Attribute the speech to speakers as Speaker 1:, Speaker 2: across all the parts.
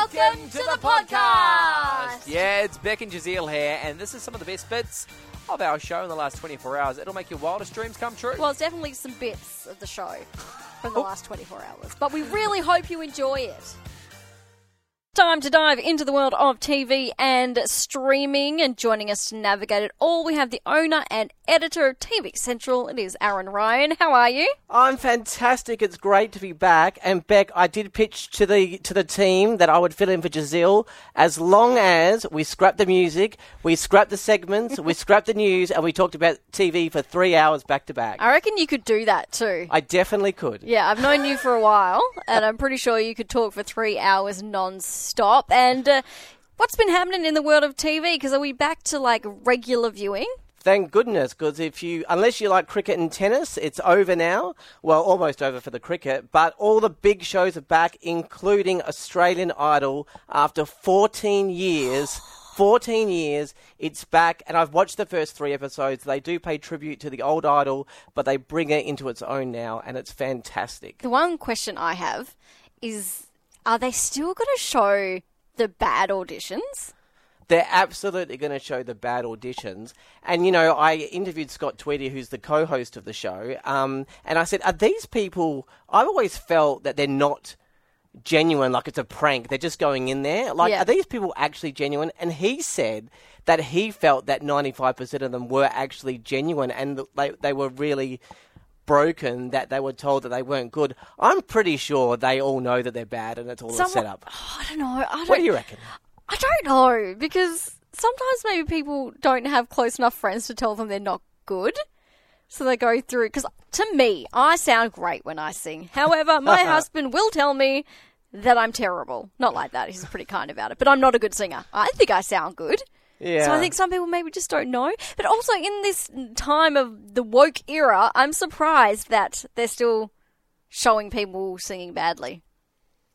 Speaker 1: Welcome to the podcast.
Speaker 2: Yeah, it's Beck and Jazeel here, and this is some of the best bits of our show in the last 24 hours. It'll make your wildest dreams come true.
Speaker 1: Well, it's definitely some bits of the show from the oh. last 24 hours, but we really hope you enjoy it. Time to dive into the world of TV and streaming, and joining us to navigate it all, we have the owner and editor of TV Central. It is Aaron Ryan. How are you?
Speaker 3: I'm fantastic. It's great to be back. And Beck, I did pitch to the to the team that I would fill in for Giselle as long as we scrapped the music, we scrapped the segments, we scrapped the news, and we talked about TV for three hours back to back.
Speaker 1: I reckon you could do that too.
Speaker 3: I definitely could.
Speaker 1: Yeah, I've known you for a while, and I'm pretty sure you could talk for three hours non-stop. And uh, what's been happening in the world of TV? Because are we back to like regular viewing?
Speaker 3: Thank goodness, because if you, unless you like cricket and tennis, it's over now. Well, almost over for the cricket, but all the big shows are back, including Australian Idol. After 14 years, 14 years, it's back, and I've watched the first three episodes. They do pay tribute to the old Idol, but they bring it into its own now, and it's fantastic.
Speaker 1: The one question I have is: Are they still going to show the bad auditions?
Speaker 3: They're absolutely going to show the bad auditions. And, you know, I interviewed Scott Tweedie, who's the co host of the show, um, and I said, Are these people. I've always felt that they're not genuine, like it's a prank. They're just going in there. Like,
Speaker 1: Yeah.
Speaker 3: are these people actually genuine? And he said that he felt that 95% of them were actually genuine and they, they were really broken that they were told that they weren't good. I'm pretty sure they all know that they're bad and it's all a
Speaker 1: Someone-
Speaker 3: setup.
Speaker 1: Oh, I don't know. I don't,
Speaker 3: What do you reckon?
Speaker 1: I don't know because sometimes maybe people don't have close enough friends to tell them they're not good. So they go through because to me, I sound great when I sing. However, my husband will tell me that I'm terrible. Not like that. He's pretty kind about it, but I'm not a good singer. I think I sound good.
Speaker 3: Yeah.
Speaker 1: So I think some people maybe just don't know. But also in this time of the woke era, I'm surprised that they're still showing people singing badly.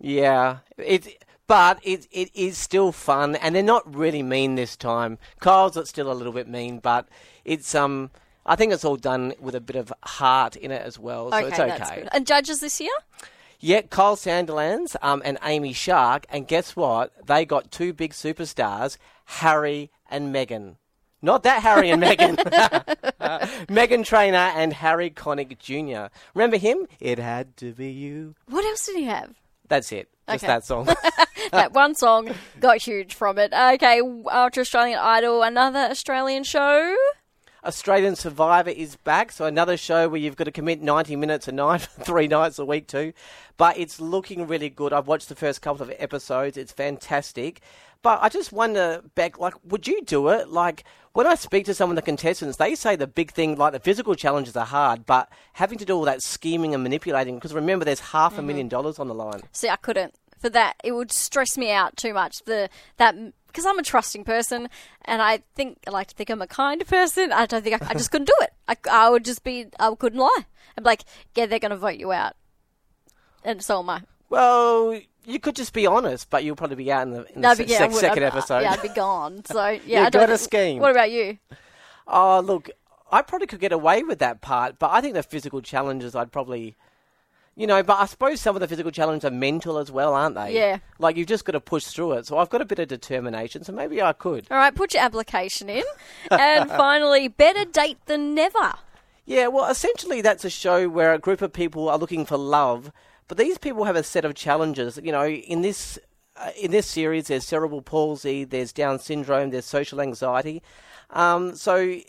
Speaker 3: Yeah, it, but it it is still fun, and they're not really mean this time. Kyle's it's still a little bit mean, but it's um. I think it's all done with a bit of heart in it as well, so
Speaker 1: Okay,
Speaker 3: it's okay.
Speaker 1: that's good. And judges this year?
Speaker 3: Yeah, Kyle Sandilands um, and Amy Shark, and guess what? They got two big superstars, Harry and Meghan. Not that Harry and Meghan. Meghan Trainor and Harry Connick Jr. Remember him? It had to be you.
Speaker 1: What else did he have?
Speaker 3: That's it. Just
Speaker 1: Okay.
Speaker 3: that song.
Speaker 1: that one song got huge from it. Okay, after Australian Idol, another Australian show.
Speaker 3: Australian Survivor is back, so another show where you've got to commit 90 minutes a night, three nights a week too. But it's looking really good. I've watched the first couple of episodes. It's fantastic. But I just wonder, Beck, like, would you do it? Like, when I speak to some of the contestants, they say the big thing, like the physical challenges are hard, but having to do all that scheming and manipulating, because remember, there's half a million mm-hmm. dollars on the line.
Speaker 1: See, I couldn't for that. It would stress me out too much. The that because I'm a trusting person, and I think I like to think I'm a kind person. I don't think I, I just couldn't do it. I, I would just be I couldn't lie. I'm like, yeah, they're to vote you out, and so am I.
Speaker 3: Well, you could just be honest, but you'll probably be out in the, in the se-
Speaker 1: yeah, would-
Speaker 3: second episode.
Speaker 1: Yeah, I'd be gone. So yeah,
Speaker 3: You
Speaker 1: I don't
Speaker 3: got a scheme.
Speaker 1: What about you?
Speaker 3: Oh, look, I probably could get away with that part, but I think the physical challenges I'd probably. You know, but I suppose some of the physical challenges are mental as well, aren't they?
Speaker 1: Yeah.
Speaker 3: Like you've just got to push through it. So I've got a bit of determination, so maybe I could.
Speaker 1: All right, put your application in, and finally, better date than never.
Speaker 3: Yeah, well, essentially that's a show where a group of people are looking for love, but these people have a set of challenges. You know, in this uh, in this series, there's cerebral palsy, there's Down syndrome, there's social anxiety. Um, so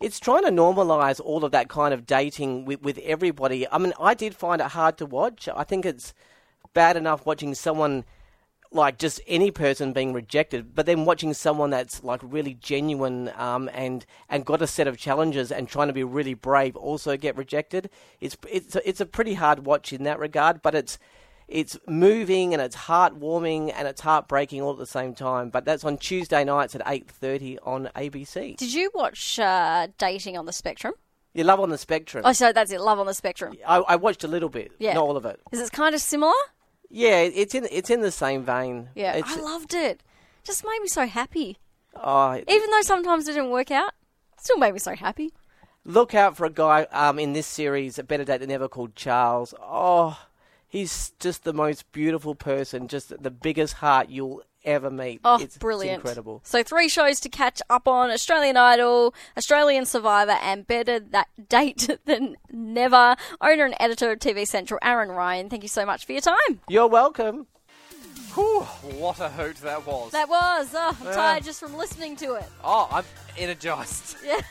Speaker 3: it's trying to normalise all of that kind of dating with, with everybody. I mean, I did find it hard to watch. I think it's bad enough watching someone like just any person being rejected, but then watching someone that's like really genuine um, and and got a set of challenges and trying to be really brave also get rejected. It's it's a, it's a pretty hard watch in that regard, but it's it's moving and it's heartwarming and it's heartbreaking all at the same time. But that's on Tuesday nights at eight thirty on ABC.
Speaker 1: Did you watch uh, Dating on the Spectrum?
Speaker 3: You love on the spectrum.
Speaker 1: Oh, so that's it. Love on the Spectrum.
Speaker 3: I, I watched a little bit,
Speaker 1: Yeah.
Speaker 3: not all of it.
Speaker 1: Is it kind of similar?
Speaker 3: Yeah, it's in it's in the same vein.
Speaker 1: Yeah,
Speaker 3: it's,
Speaker 1: I loved it. Just made me so happy.
Speaker 3: oh,
Speaker 1: Even though sometimes it didn't work out, still made me so happy.
Speaker 3: Look out for a guy um, in this series, A Better Date Than Ever, called Charles. Oh, He's just the most beautiful person, just the biggest heart you'll ever meet.
Speaker 1: Oh,
Speaker 3: it's, it's
Speaker 1: brilliant.
Speaker 3: incredible.
Speaker 1: So, three shows to catch up on Australian Idol, Australian Survivor, and Better That Date Than Never. Owner and editor of TV Central, Aaron Ryan, thank you so much for your time.
Speaker 3: You're welcome.
Speaker 2: Whew, what a hoot that was.
Speaker 1: That was, oh, I'm
Speaker 2: Yeah.
Speaker 1: tired just from listening to it.
Speaker 2: oh, I'm energized.
Speaker 1: Yeah.